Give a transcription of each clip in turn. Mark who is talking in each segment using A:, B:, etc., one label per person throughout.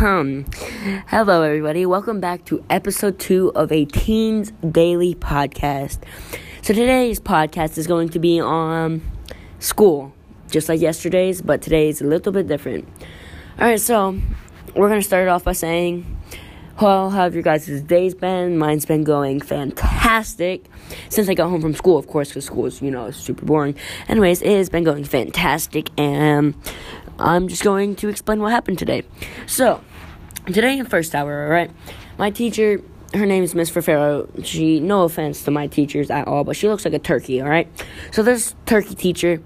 A: Um, hello, everybody. Welcome back to episode two of a Teens Daily podcast. So, today's podcast is going to be on school, just like yesterday's, but today is a little bit different. All right, so we're going to start off by saying, well, how have your guys' days been? Mine's been going fantastic since I got home from school, of course, because school is, you know, super boring. Anyways, it has been going fantastic, and I'm just going to explain what happened today. So, today in first hour, alright, my teacher, her name is Miss Ferrero. She, no offense to my teachers at all, but she looks like a turkey, alright? So, this turkey teacher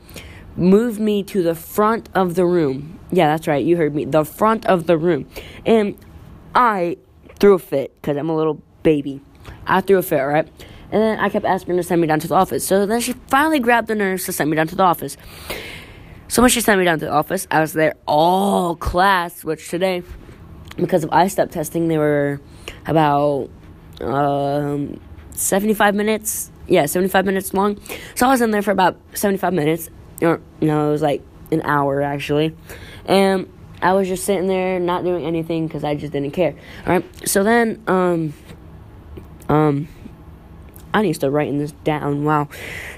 A: moved me to the front of the room. Yeah, that's right, you heard me. The front of the room. And I threw a fit because I'm a little baby. I threw a fit, right? And then I kept asking her to send me down to the office. So then she finally grabbed the nurse to send me down to the office. So when she sent me down to the office, I was there all class, which today, because of I-step testing, they were about um, 75 minutes. Yeah, 75 minutes long. So I was in there for about 75 minutes. Or, no, it was like an hour, actually. And I was just sitting there not doing anything because I just didn't care. All right. So then, um, um, I need to start writing this down. Wow.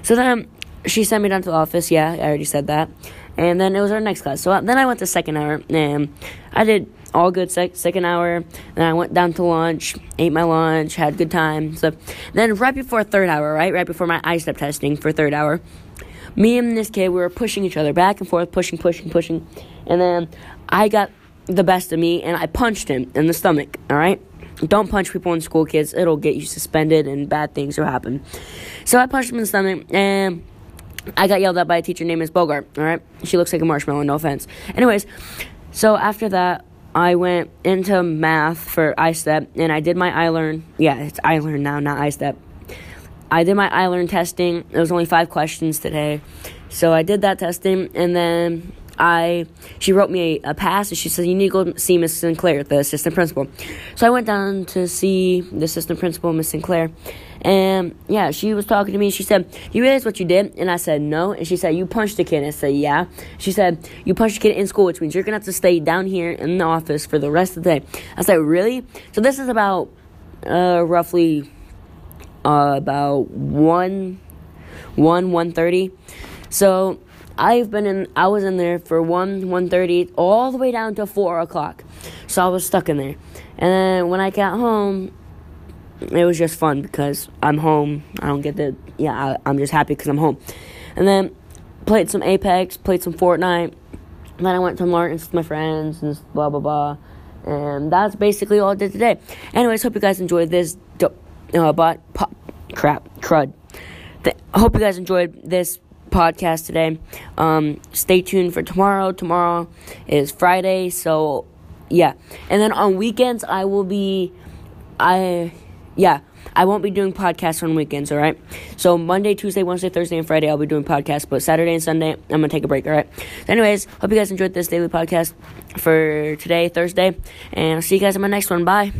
A: So then she sent me down to the office. Yeah, I already said that. And then it was our next class. So uh, then I went to second hour and I did all good sec- second hour. Then I went down to lunch, ate my lunch, had good time. So then right before third hour, right, right before my I-step testing for third hour, me and this kid we were pushing each other back and forth, pushing, pushing, pushing, and then I got the best of me and I punched him in the stomach. All right. Don't punch people in school, kids. It'll get you suspended and bad things will happen. So I punched him in the stomach and I got yelled at by a teacher named Miss Bogart. All right. She looks like a marshmallow. No offense. Anyways, so after that, I went into math for I-STEP and I did my I-Learn. Yeah, it's I-Learn now, not I-STEP. I did my I-Learn testing. It was only five questions today. So I did that testing and then I she wrote me a, a pass and she said you need to go see Miss Sinclair, the assistant principal. So I went down to see the assistant principal, Miss Sinclair, and yeah, she was talking to me. She said, "You realize what you did?" And I said, "No." And she said, "You punched a kid." And I said, "Yeah." She said, "You punched a kid in school, which means you're gonna have to stay down here in the office for the rest of the day." I said, "Really?" So this is about uh, roughly uh, about one one one thirty. So I've been in. I was in there for one one thirty all the way down to four o'clock. So I was stuck in there, and then when I got home, it was just fun because I'm home. I don't get the yeah. I, am just happy because I'm home, and then played some Apex, played some Fortnite. Then I went to Martin's with my friends and blah blah blah, and that's basically all I did today. Anyways, hope you guys enjoyed this. Do- uh, but pop, crap, crud. Th- hope you guys enjoyed this podcast today. Um, stay tuned for tomorrow. Tomorrow is Friday, so yeah. And then on weekends, I will be, I, yeah, I won't be doing podcasts on weekends. All right. So Monday, Tuesday, Wednesday, Thursday, and Friday, I'll be doing podcasts. But Saturday and Sunday, I'm gonna take a break. All right. So anyways, hope you guys enjoyed this daily podcast for today, Thursday, and I'll see you guys in my next one. Bye.